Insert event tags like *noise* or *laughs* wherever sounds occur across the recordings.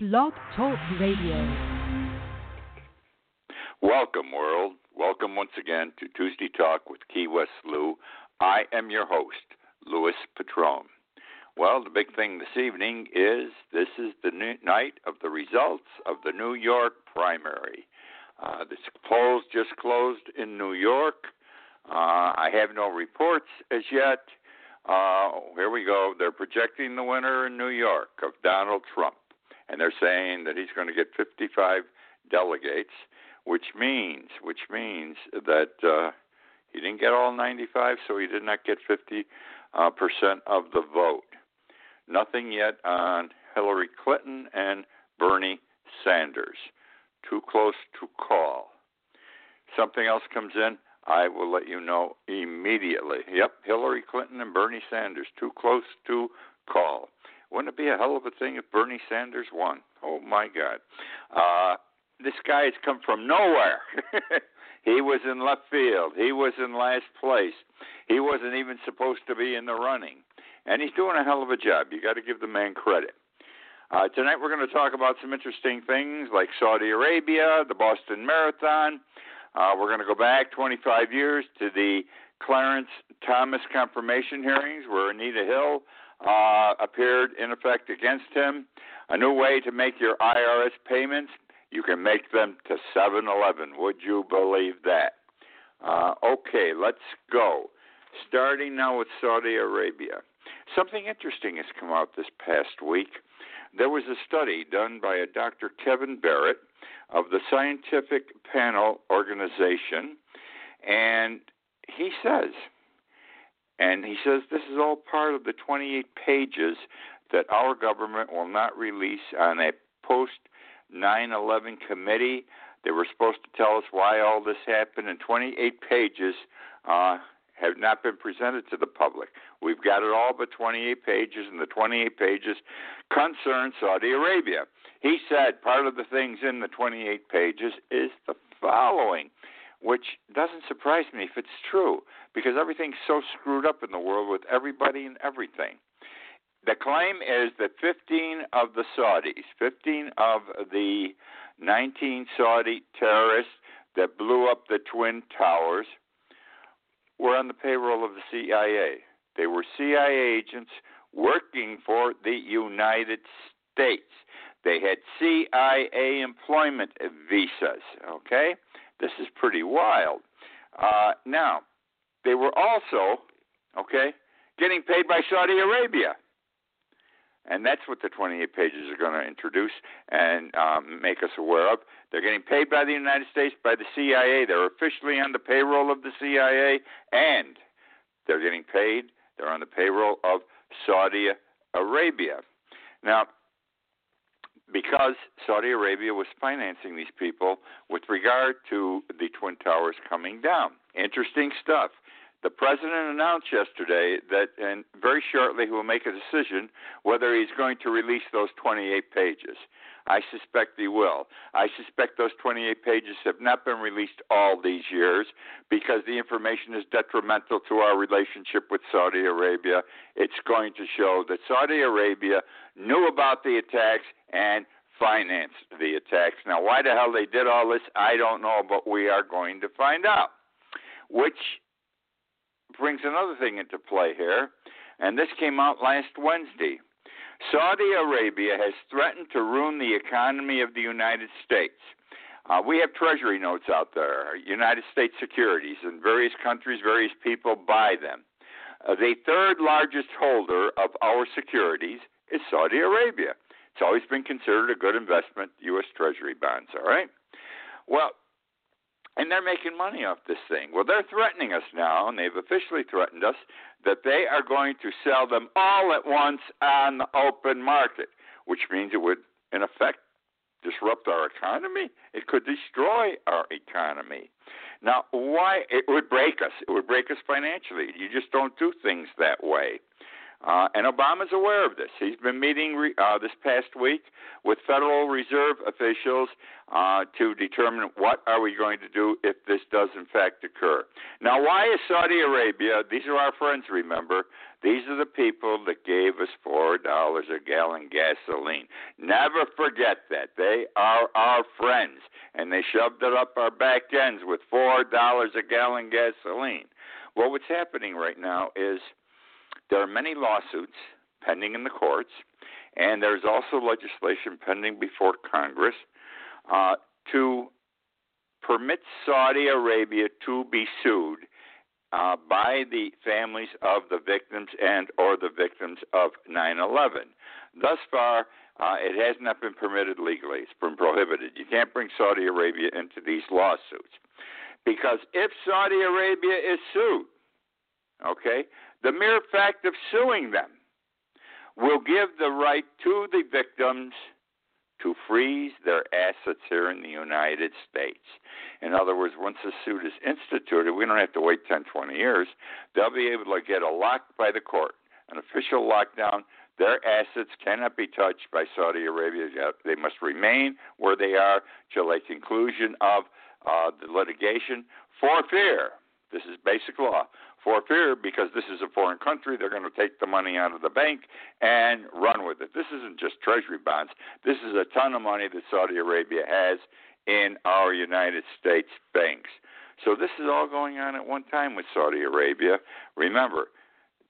Blog Talk Radio. Welcome, world. Welcome once again to Tuesday Talk with Key West Lou. I am your host, Louis Patron. Well, the big thing this evening is this is the night of the results of the New York primary. Uh, the polls just closed in New York. Uh, I have no reports as yet. Uh, here we go. They're projecting the winner in New York of Donald Trump, and they're saying that he's going to get 55 delegates, which means which means that uh, he didn't get all 95, so he did not get 50 uh, percent of the vote. Nothing yet on Hillary Clinton and Bernie Sanders. Too close to call. Something else comes in. I will let you know immediately. Yep, Hillary Clinton and Bernie Sanders, too close to call. Wouldn't it be a hell of a thing if Bernie Sanders won? Oh my God. Uh, this guy has come from nowhere. *laughs* he was in left field. He was in last place. He wasn't even supposed to be in the running. And he's doing a hell of a job. You got to give the man credit. Uh, tonight we're going to talk about some interesting things like Saudi Arabia, the Boston Marathon, uh, we're going to go back 25 years to the Clarence Thomas confirmation hearings where Anita Hill uh, appeared in effect against him. A new way to make your IRS payments. You can make them to 7 Eleven. Would you believe that? Uh, okay, let's go. Starting now with Saudi Arabia. Something interesting has come out this past week. There was a study done by a Dr. Kevin Barrett of the Scientific Panel Organization, and he says, and he says this is all part of the 28 pages that our government will not release on a post 9 11 committee. They were supposed to tell us why all this happened, and 28 pages uh, have not been presented to the public. We've got it all but 28 pages, and the 28 pages concern Saudi Arabia. He said part of the things in the 28 pages is the following, which doesn't surprise me if it's true, because everything's so screwed up in the world with everybody and everything. The claim is that 15 of the Saudis, 15 of the 19 Saudi terrorists that blew up the Twin Towers, were on the payroll of the CIA. They were CIA agents working for the United States. They had CIA employment visas. Okay, this is pretty wild. Uh, now, they were also okay getting paid by Saudi Arabia. And that's what the 28 pages are going to introduce and um, make us aware of. They're getting paid by the United States, by the CIA. They're officially on the payroll of the CIA, and they're getting paid. They're on the payroll of Saudi Arabia. Now, because Saudi Arabia was financing these people with regard to the Twin Towers coming down. Interesting stuff. The president announced yesterday that, and very shortly, he will make a decision whether he's going to release those 28 pages. I suspect he will. I suspect those 28 pages have not been released all these years because the information is detrimental to our relationship with Saudi Arabia. It's going to show that Saudi Arabia knew about the attacks and financed the attacks. Now, why the hell they did all this, I don't know, but we are going to find out. Which brings another thing into play here, and this came out last Wednesday. Saudi Arabia has threatened to ruin the economy of the United States. Uh, we have treasury notes out there, United States securities, and various countries, various people buy them. Uh, the third largest holder of our securities is Saudi Arabia. It's always been considered a good investment, U.S. Treasury bonds, all right? Well, and they're making money off this thing. Well, they're threatening us now, and they've officially threatened us that they are going to sell them all at once on the open market, which means it would, in effect, disrupt our economy. It could destroy our economy. Now, why? It would break us. It would break us financially. You just don't do things that way. Uh, and Obama's aware of this. He's been meeting re- uh, this past week with Federal Reserve officials uh, to determine what are we going to do if this does in fact occur. Now, why is Saudi Arabia? These are our friends. Remember, these are the people that gave us four dollars a gallon gasoline. Never forget that they are our friends, and they shoved it up our back ends with four dollars a gallon gasoline. Well, what's happening right now is there are many lawsuits pending in the courts, and there's also legislation pending before Congress uh, to permit Saudi Arabia to be sued uh, by the families of the victims and or the victims of 9/11. Thus far, uh, it has not been permitted legally. It's been prohibited. You can't bring Saudi Arabia into these lawsuits because if Saudi Arabia is sued, okay, the mere fact of suing them will give the right to the victims to freeze their assets here in the United States. In other words, once the suit is instituted, we don't have to wait 10, 20 years. They'll be able to get a lock by the court, an official lockdown. Their assets cannot be touched by Saudi Arabia. They must remain where they are till a conclusion of uh, the litigation for fear. This is basic law for fear because this is a foreign country. They're going to take the money out of the bank and run with it. This isn't just treasury bonds. This is a ton of money that Saudi Arabia has in our United States banks. So this is all going on at one time with Saudi Arabia. Remember,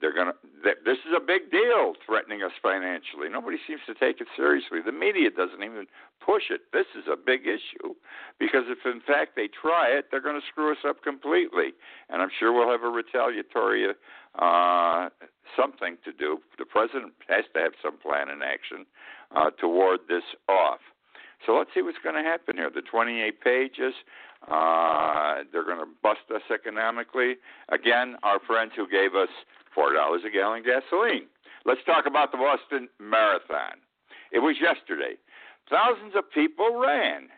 they're to. This is a big deal, threatening us financially. Nobody seems to take it seriously. The media doesn't even push it. This is a big issue because if in fact they try it, they're going to screw us up completely. And I'm sure we'll have a retaliatory uh, something to do. The president has to have some plan in action uh, to ward this off. So let's see what's going to happen here. The 28 pages. Uh, they're going to bust us economically. Again, our friends who gave us $4 a gallon gasoline. Let's talk about the Boston Marathon. It was yesterday. Thousands of people ran.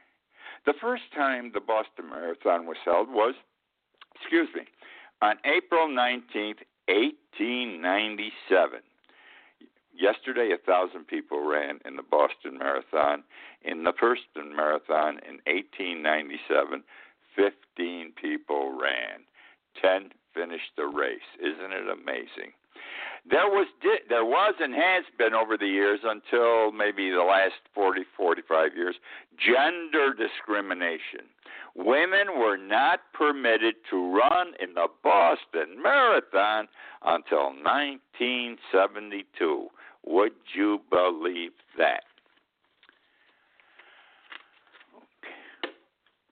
The first time the Boston Marathon was held was, excuse me, on April 19th, 1897. Yesterday, a thousand people ran in the Boston Marathon. In the first Marathon in 1897, 15 people ran. 10 finished the race. Isn't it amazing? There was there was and has been over the years until maybe the last 40 45 years gender discrimination. Women were not permitted to run in the Boston Marathon until 1972. Would you believe that?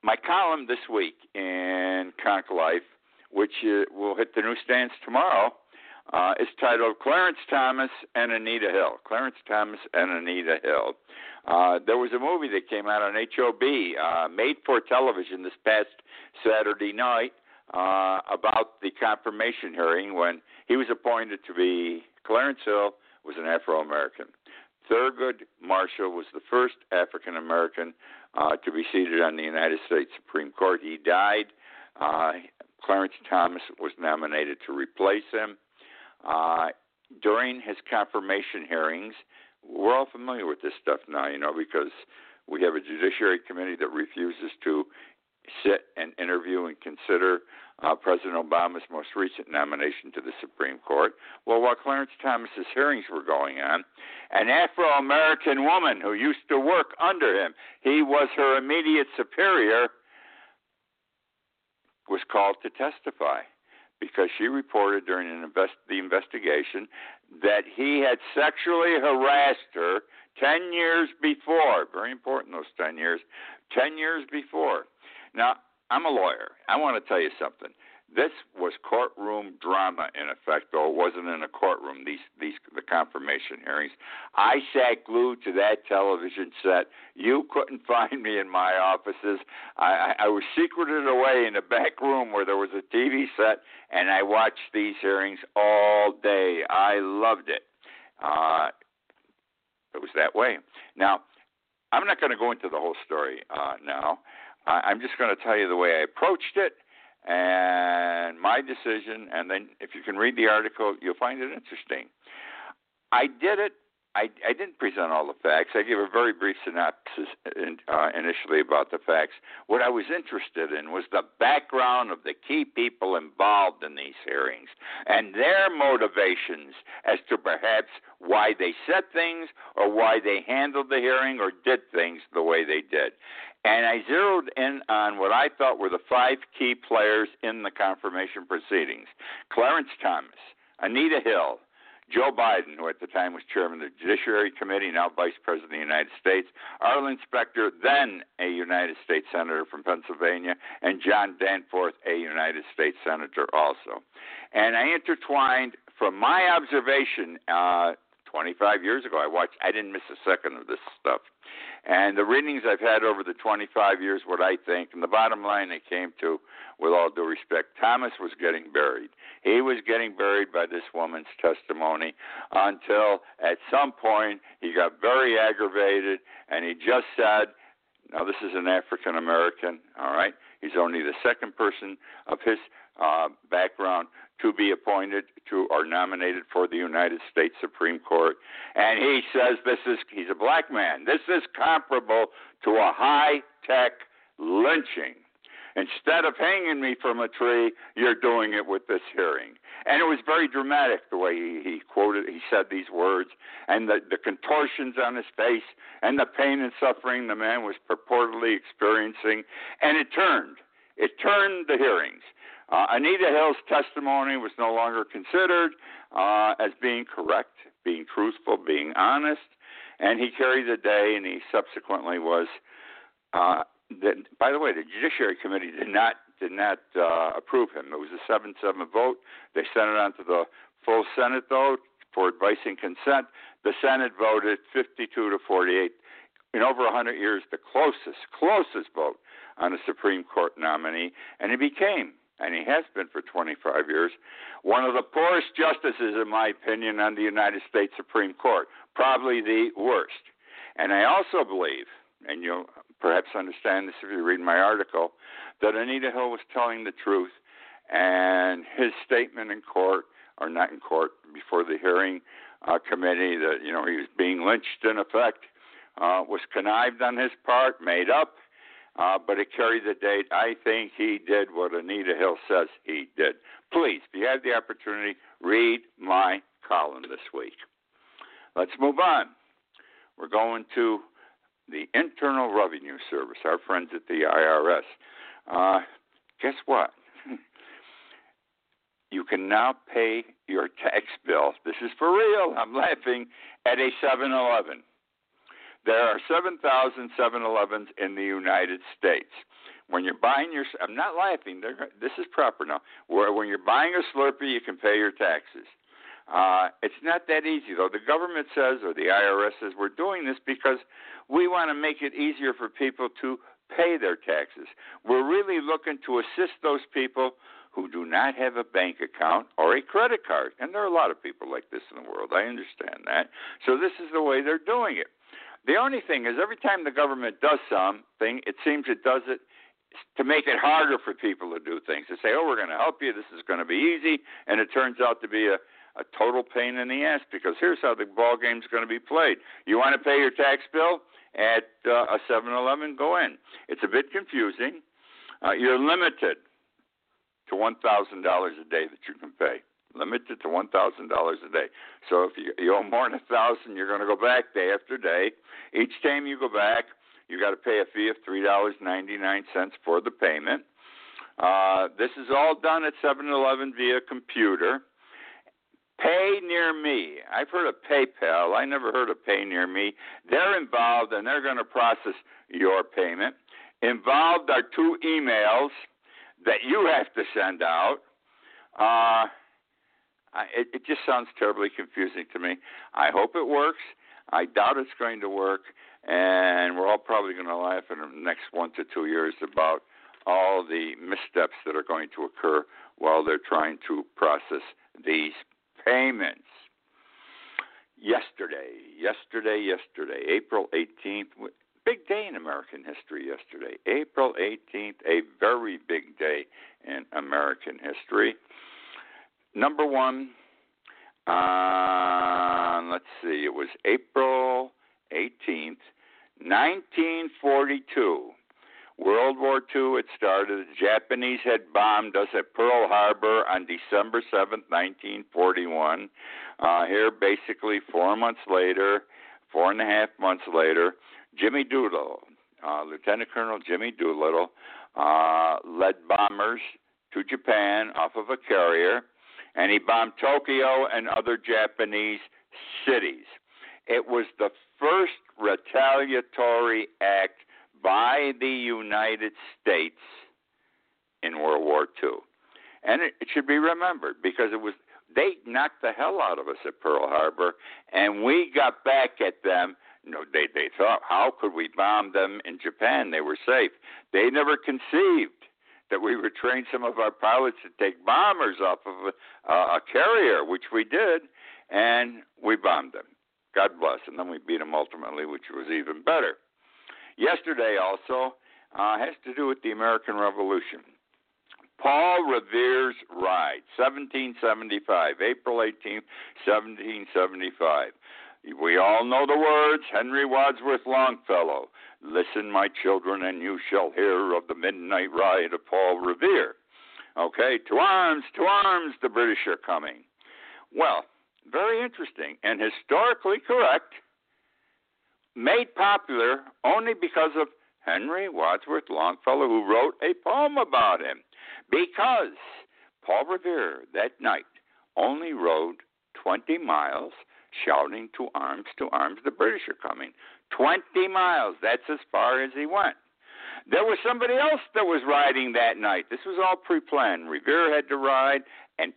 My column this week in Konk Life which uh, will hit the newsstands tomorrow, uh, is titled Clarence Thomas and Anita Hill. Clarence Thomas and Anita Hill. Uh, there was a movie that came out on HBO, uh, made for television this past Saturday night, uh, about the confirmation hearing when he was appointed to be Clarence Hill was an Afro American. Thurgood Marshall was the first African American uh, to be seated on the United States Supreme Court. He died. Uh, Clarence Thomas was nominated to replace him. Uh, during his confirmation hearings, we're all familiar with this stuff now, you know, because we have a judiciary committee that refuses to sit and interview and consider uh, President Obama's most recent nomination to the Supreme Court. Well, while Clarence Thomas's hearings were going on, an Afro American woman who used to work under him, he was her immediate superior, was called to testify because she reported during invest- the investigation that he had sexually harassed her 10 years before. Very important, those 10 years. 10 years before. Now, I'm a lawyer. I want to tell you something. This was courtroom drama in effect, though it wasn't in a courtroom. These these the confirmation hearings. I sat glued to that television set. You couldn't *laughs* find me in my offices. I, I was secreted away in a back room where there was a TV set, and I watched these hearings all day. I loved it. Uh, it was that way. Now, I'm not going to go into the whole story uh, now. I, I'm just going to tell you the way I approached it and my decision. And then, if you can read the article, you'll find it interesting. I did it I, I didn't present all the facts. I gave a very brief synopsis in, uh, initially about the facts. What I was interested in was the background of the key people involved in these hearings and their motivations as to perhaps why they said things or why they handled the hearing or did things the way they did. And I zeroed in on what I thought were the five key players in the confirmation proceedings Clarence Thomas, Anita Hill, Joe Biden, who at the time was chairman of the Judiciary Committee, now Vice President of the United States, Arlen Specter, then a United States Senator from Pennsylvania, and John Danforth, a United States Senator also. And I intertwined, from my observation, uh, 25 years ago, I watched, I didn't miss a second of this stuff. And the readings I've had over the 25 years, what I think, and the bottom line I came to, with all due respect, Thomas was getting buried. He was getting buried by this woman's testimony until at some point he got very aggravated and he just said, now this is an African American, all right? He's only the second person of his uh, background to be appointed to or nominated for the United States Supreme Court. And he says this is, he's a black man. This is comparable to a high tech lynching. Instead of hanging me from a tree, you're doing it with this hearing. And it was very dramatic the way he, he quoted, he said these words, and the, the contortions on his face, and the pain and suffering the man was purportedly experiencing. And it turned. It turned the hearings. Uh, Anita Hill's testimony was no longer considered uh, as being correct, being truthful, being honest, and he carried the day, and he subsequently was. Uh, the, by the way, the Judiciary Committee did not did not uh, approve him. It was a seven-seven vote. They sent it on to the full Senate vote for advice and consent. The Senate voted 52 to 48. In over 100 years, the closest closest vote on a Supreme Court nominee, and he became and he has been for 25 years, one of the poorest justices, in my opinion, on the United States Supreme Court, probably the worst. And I also believe, and you'll perhaps understand this if you read my article, that Anita Hill was telling the truth, and his statement in court, or not in court, before the hearing uh, committee, that you know he was being lynched in effect, uh, was connived on his part, made up uh, but it carried the date. I think he did what Anita Hill says he did. Please, if you have the opportunity, read my column this week. Let's move on. We're going to the Internal Revenue Service, our friends at the IRS. Uh, guess what? *laughs* you can now pay your tax bill. This is for real. I'm laughing at a 7 Eleven. There are 7,000 7 Elevens in the United States. When you're buying your, I'm not laughing. This is proper now. Where when you're buying a Slurpee, you can pay your taxes. Uh, it's not that easy though. The government says, or the IRS says, we're doing this because we want to make it easier for people to pay their taxes. We're really looking to assist those people who do not have a bank account or a credit card. And there are a lot of people like this in the world. I understand that. So this is the way they're doing it. The only thing is, every time the government does something, it seems it does it to make it harder for people to do things. To say, "Oh, we're going to help you. This is going to be easy," and it turns out to be a a total pain in the ass because here's how the ball game's going to be played. You want to pay your tax bill at uh, a 7-Eleven? Go in. It's a bit confusing. Uh, you're limited to $1,000 a day that you can pay limited to one thousand dollars a day. So if you, you owe more than a thousand, you're going to go back day after day. Each time you go back, you got to pay a fee of three dollars ninety nine cents for the payment. Uh, this is all done at 7-Eleven via computer. PayNearMe. I've heard of PayPal. I never heard of PayNearMe. They're involved and they're going to process your payment. Involved are two emails that you have to send out. Uh, I, it, it just sounds terribly confusing to me. I hope it works. I doubt it's going to work, and we're all probably going to laugh in the next one to two years about all the missteps that are going to occur while they're trying to process these payments. Yesterday, yesterday, yesterday, April 18th, big day in American history yesterday. April 18th, a very big day in American history. Number one, Uh, let's see, it was April 18th, 1942. World War II had started. The Japanese had bombed us at Pearl Harbor on December 7th, 1941. Uh, here, basically, four months later, four and a half months later, Jimmy Doolittle, uh, Lieutenant Colonel Jimmy Doolittle, uh, led bombers to Japan off of a carrier, and he bombed Tokyo and other Japanese cities. It was the first retaliatory act by the United States in World War II. And it, it should be remembered because it was they knocked the hell out of us at Pearl Harbor, and we got back at them. no, they they thought, how could we bomb them in Japan? They were safe. They never conceived that we would train some of our pilots to take bombers off of a, uh, a carrier, which we did, and we bombed them. God bless. And then we beat them ultimately, which was even better. Yesterday also uh, has to do with the American Revolution. Paul Revere's Ride, 1775, April 18th, 1775. We all know the words Henry Wadsworth Longfellow. Listen, my children, and you shall hear of the midnight ride of Paul Revere. Okay, to arms, to arms, the British are coming. Well, very interesting and historically correct, made popular only because of Henry Wadsworth Longfellow, who wrote a poem about him. Because Paul Revere that night only rode 20 miles shouting to arms, to arms, the British are coming. 20 miles, that's as far as he went. There was somebody else that was riding that night. This was all pre planned. Revere had to ride, and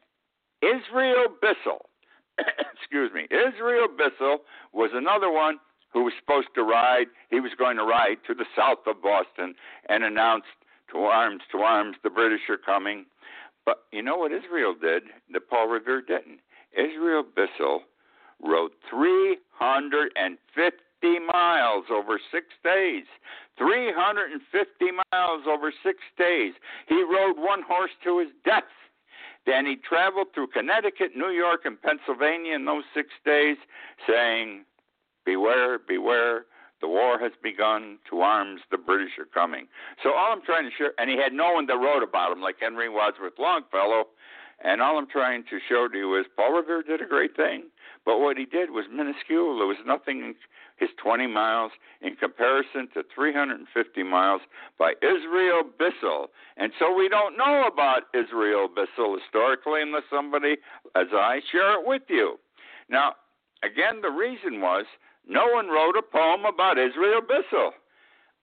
Israel Bissell, *coughs* excuse me, Israel Bissell was another one who was supposed to ride. He was going to ride to the south of Boston and announced to arms, to arms, the British are coming. But you know what Israel did that Paul Revere didn't? Israel Bissell rode 350 miles over six days. 350 miles over six days. He rode one horse to his death. Then he traveled through Connecticut, New York, and Pennsylvania in those six days, saying, Beware, beware, the war has begun. To arms, the British are coming. So all I'm trying to share, and he had no one that wrote about him, like Henry Wadsworth Longfellow. And all I'm trying to show to you is Paul Revere did a great thing, but what he did was minuscule. There was nothing his 20 miles in comparison to 350 miles by Israel Bissell. And so we don't know about Israel Bissell historically unless somebody, as I, share it with you. Now, again, the reason was no one wrote a poem about Israel Bissell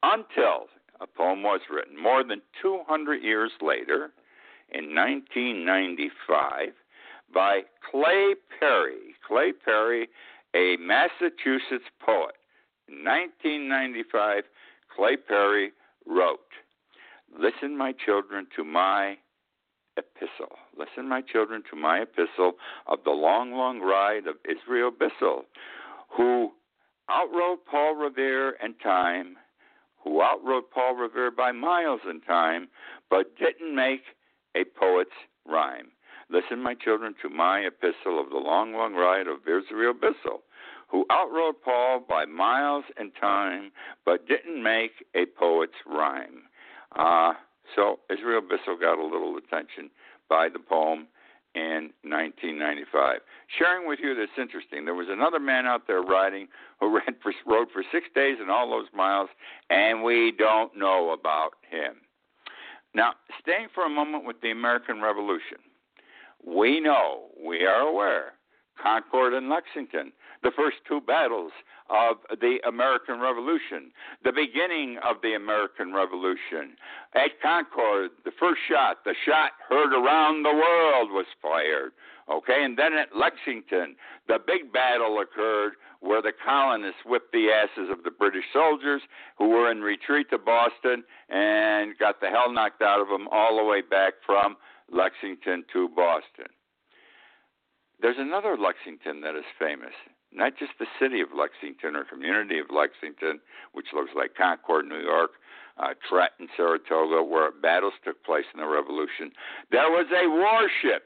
until a poem was written more than 200 years later in 1995 by Clay Perry. Clay Perry, a Massachusetts poet. In 1995, Clay Perry wrote, Listen, my children, to my epistle. Listen, my children, to my epistle of the long, long ride of Israel Bissell, who outrode Paul Revere in time, who outrode Paul Revere by miles in time, but didn't make a poet's rhyme. Listen, my children, to my epistle of the long, long ride of Israel Bissell, who outrode Paul by miles and time, but didn't make a poet's rhyme. Uh, so Israel Bissell got a little attention by the poem in 1995. Sharing with you that's interesting. There was another man out there riding who *laughs* ran for, rode for six days and all those miles, and we don't know about him. Now, staying for a moment with the American Revolution, we know, we are aware, Concord and Lexington, the first two battles of the American Revolution, the beginning of the American Revolution. At Concord, the first shot, the shot heard around the world, was fired. Okay, and then at Lexington, the big battle occurred where the colonists whipped the asses of the British soldiers who were in retreat to Boston and got the hell knocked out of them all the way back from Lexington to Boston. There's another Lexington that is famous, not just the city of Lexington or community of Lexington, which looks like Concord, New York, uh, Trenton, Saratoga, where battles took place in the Revolution. There was a warship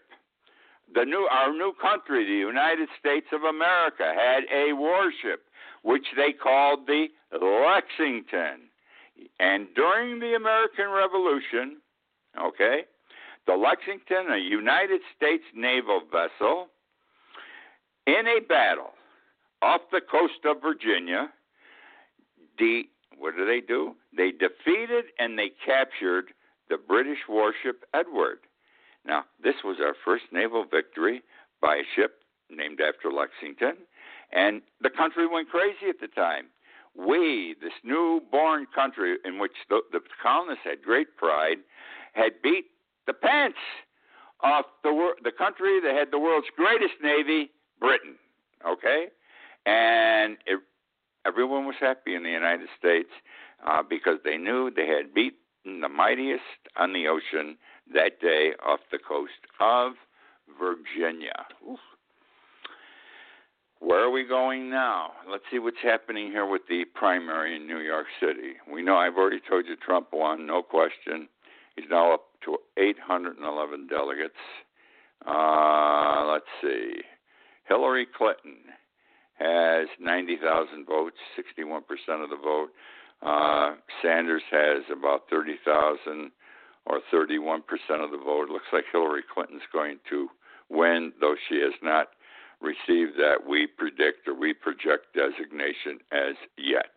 the new our new country, the United States of America, had a warship which they called the Lexington. And during the American Revolution, okay, the Lexington, a United States naval vessel, in a battle off the coast of Virginia, de- what do they do? They defeated and they captured the British warship Edward. Now, this was our first naval victory by a ship named after Lexington, and the country went crazy at the time. We, this newborn country in which the, the colonists had great pride, had beat the pants off the the country that had the world's greatest navy, Britain. Okay, and it, everyone was happy in the United States uh, because they knew they had beaten the mightiest on the ocean that day off the coast of Virginia. Oof. Where are we going now? Let's see what's happening here with the primary in New York City. We know I've already told you Trump won, no question. He's now up to 811 delegates. Uh, let's see. Hillary Clinton has 90,000 votes, 61% of the vote. Uh, Sanders has about 30,000 or 31% of the vote. It looks like Hillary Clinton's going to win, though she has not received that we predict or we project designation as yet.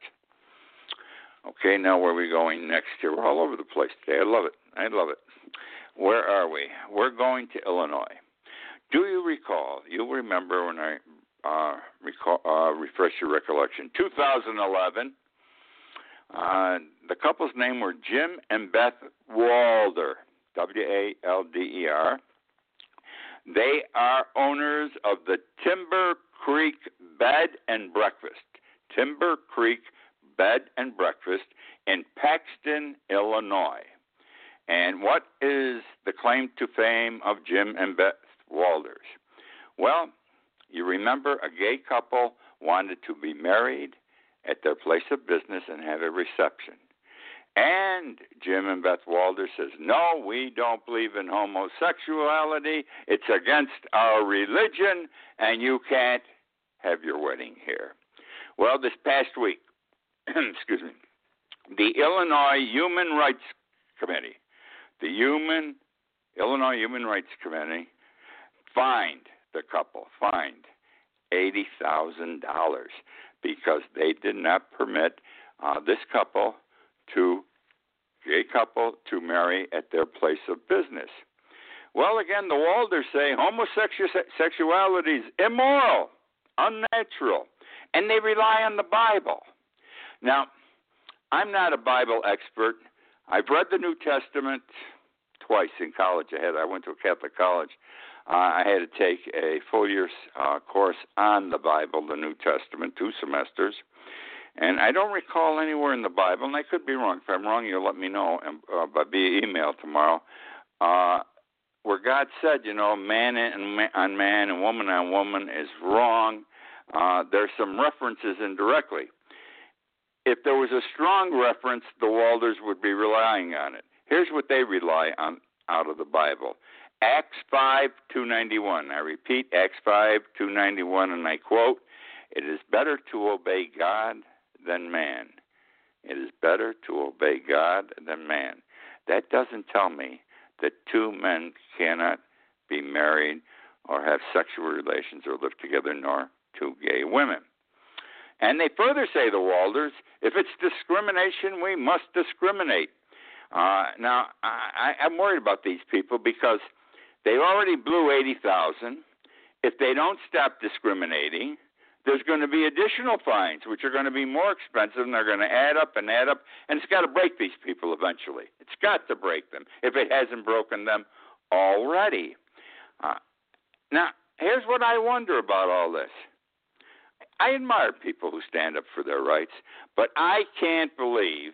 Okay, now where are we going next here? We're all over the place today. I love it. I love it. Where are we? We're going to Illinois. Do you recall? You'll remember when I uh, recall, uh, refresh your recollection. 2011. Uh, the couple's name were Jim and Beth Walder, W A L D E R. They are owners of the Timber Creek Bed and Breakfast. Timber Creek Bed and Breakfast in Paxton, Illinois. And what is the claim to fame of Jim and Beth Walders? Well, you remember a gay couple wanted to be married at their place of business and have a reception. And Jim and Beth Walder says, no, we don't believe in homosexuality. It's against our religion, and you can't have your wedding here. Well, this past week, *clears throat* excuse me, the Illinois Human Rights Committee, the Human Illinois Human Rights Committee, fined the couple, fined eighty thousand dollars because they did not permit uh, this couple to gay couple to marry at their place of business. Well, again, the Walders say homosexuality is immoral, unnatural, and they rely on the Bible. Now, I'm not a Bible expert. I've read the New Testament twice in college. I had I went to a Catholic college. Uh, I had to take a full year uh, course on the Bible, the New Testament, two semesters. And I don't recall anywhere in the Bible, and I could be wrong. If I'm wrong, you'll let me know uh, by via email tomorrow. Uh, where God said, you know, man on man and woman on woman is wrong. Uh, there's some references indirectly. If there was a strong reference, the Walders would be relying on it. Here's what they rely on out of the Bible. Acts 5 291. I repeat, Acts 5 291, and I quote, It is better to obey God than man. It is better to obey God than man. That doesn't tell me that two men cannot be married or have sexual relations or live together, nor two gay women. And they further say, the Walders, if it's discrimination, we must discriminate. Uh, now, I, I'm worried about these people because they already blew 80,000. If they don't stop discriminating, there's going to be additional fines, which are going to be more expensive, and they're going to add up and add up, and it's got to break these people eventually. It's got to break them if it hasn't broken them already. Uh, now, here's what I wonder about all this. I admire people who stand up for their rights, but I can't believe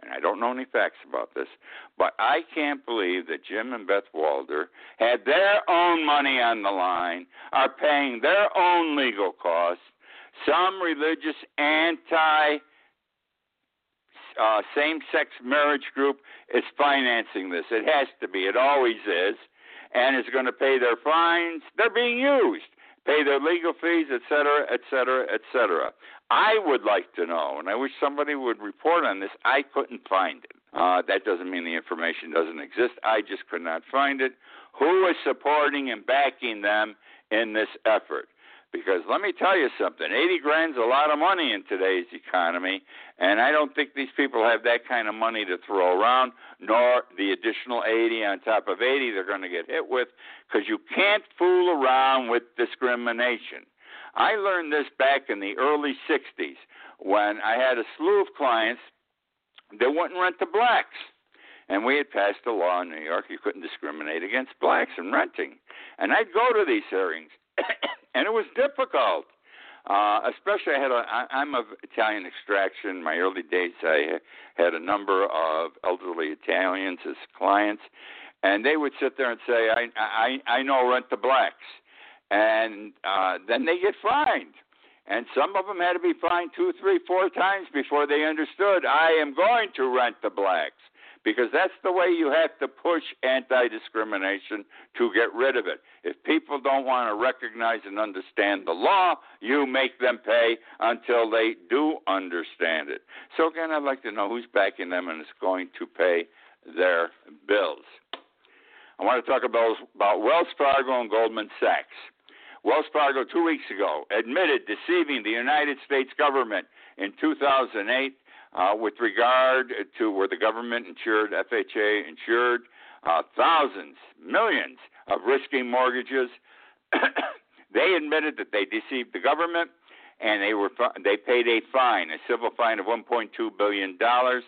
and I don't know any facts about this, but I can't believe that Jim and Beth Walder had their own money on the line, are paying their own legal costs. Some religious anti uh, same sex marriage group is financing this. It has to be, it always is. and is going to pay their fines, they're being used. Pay their legal fees, et cetera, et cetera, et cetera. I would like to know, and I wish somebody would report on this. I couldn't find it. Uh, that doesn't mean the information doesn't exist. I just could not find it. Who is supporting and backing them in this effort? Because let me tell you something, 80 grand's a lot of money in today's economy, and I don't think these people have that kind of money to throw around, nor the additional 80 on top of 80 they're going to get hit with, because you can't fool around with discrimination. I learned this back in the early 60s when I had a slew of clients that wouldn't rent to blacks. And we had passed a law in New York you couldn't discriminate against blacks in renting. And I'd go to these hearings *coughs* and it was difficult. Uh, especially, I had a. I, I'm of Italian extraction. My early days, I had a number of elderly Italians as clients, and they would sit there and say, "I I I know rent the blacks," and uh, then they get fined. And some of them had to be fined two, three, four times before they understood I am going to rent the blacks because that's the way you have to push anti discrimination to get rid of it. If people don't want to recognize and understand the law, you make them pay until they do understand it. So, again, I'd like to know who's backing them and is going to pay their bills. I want to talk about, about Wells Fargo and Goldman Sachs. Wells Fargo, two weeks ago, admitted deceiving the United States government in 2008 uh, with regard to where the government insured, FHA insured uh, thousands, millions of risky mortgages. *coughs* they admitted that they deceived the government, and they were they paid a fine, a civil fine of 1.2 billion dollars.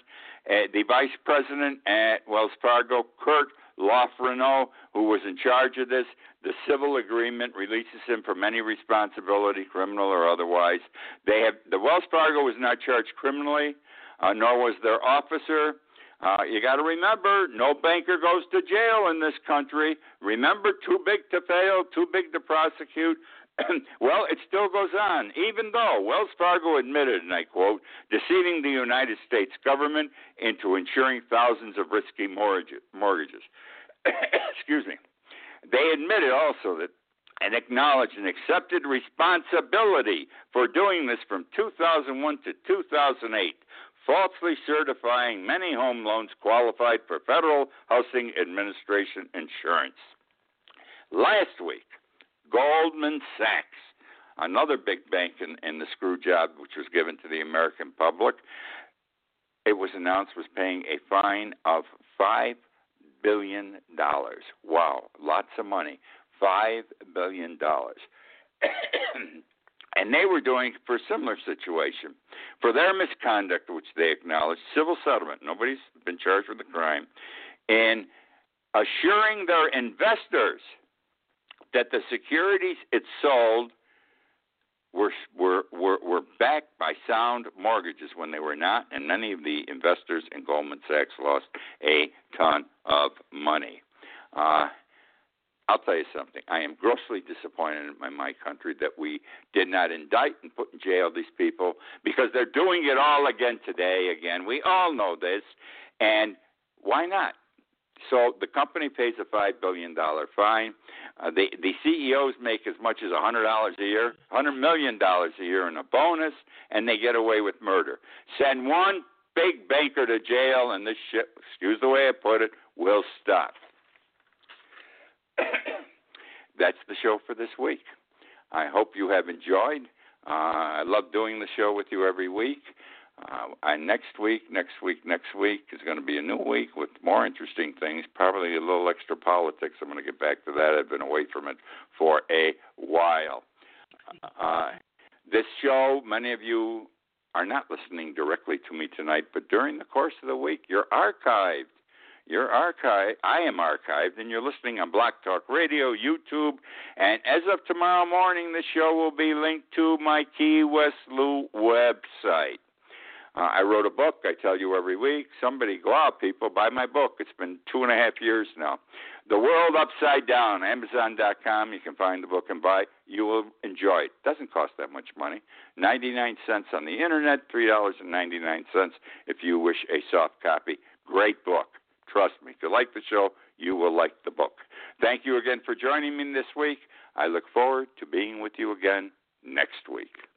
Uh, the vice president at Wells Fargo, Kurt Lofrano, who was in charge of this, the civil agreement releases him from any responsibility, criminal or otherwise. They have the Wells Fargo was not charged criminally uh, nor was their officer. Uh, you got to remember, no banker goes to jail in this country. Remember, too big to fail, too big to prosecute. *clears throat* well, it still goes on, even though Wells Fargo admitted, and I quote, deceiving the United States government into insuring thousands of risky mortgages. *clears throat* Excuse me. They admitted also that and acknowledged and accepted responsibility for doing this from 2001 to 2008 falsely certifying many home loans qualified for Federal Housing Administration insurance. Last week, Goldman Sachs, another big bank in, in the screw job which was given to the American public, it was announced was paying a fine of five billion dollars. Wow, lots of money. Five billion dollars. *coughs* And they were doing for a similar situation. For their misconduct, which they acknowledged, civil settlement, nobody's been charged with a crime, and assuring their investors that the securities it sold were, were, were, were backed by sound mortgages when they were not, and many of the investors in Goldman Sachs lost a ton of money. Uh, I'll tell you something. I am grossly disappointed in my country that we did not indict and put in jail these people because they're doing it all again today. Again, we all know this, and why not? So the company pays a five billion dollar fine. Uh, the the CEOs make as much as a hundred dollars a year, hundred million dollars a year in a bonus, and they get away with murder. Send one big banker to jail, and this shit, excuse the way I put it, will stop. *coughs* that's the show for this week. I hope you have enjoyed. Uh, I love doing the show with you every week. Uh, next week, next week, next week is going to be a new week with more interesting things, probably a little extra politics. I'm going to get back to that. I've been away from it for a while. Uh, this show, many of you are not listening directly to me tonight, but during the course of the week, you're archived you're archived. I am archived, and you're listening on Blog Talk Radio, YouTube, and as of tomorrow morning, the show will be linked to my Key West Lou website. Uh, I wrote a book. I tell you every week. Somebody go out, people, buy my book. It's been two and a half years now. The World Upside Down. Amazon.com. You can find the book and buy. You will enjoy it. Doesn't cost that much money. Ninety-nine cents on the internet. Three dollars and ninety-nine cents if you wish a soft copy. Great book. Trust me. If you like the show, you will like the book. Thank you again for joining me this week. I look forward to being with you again next week.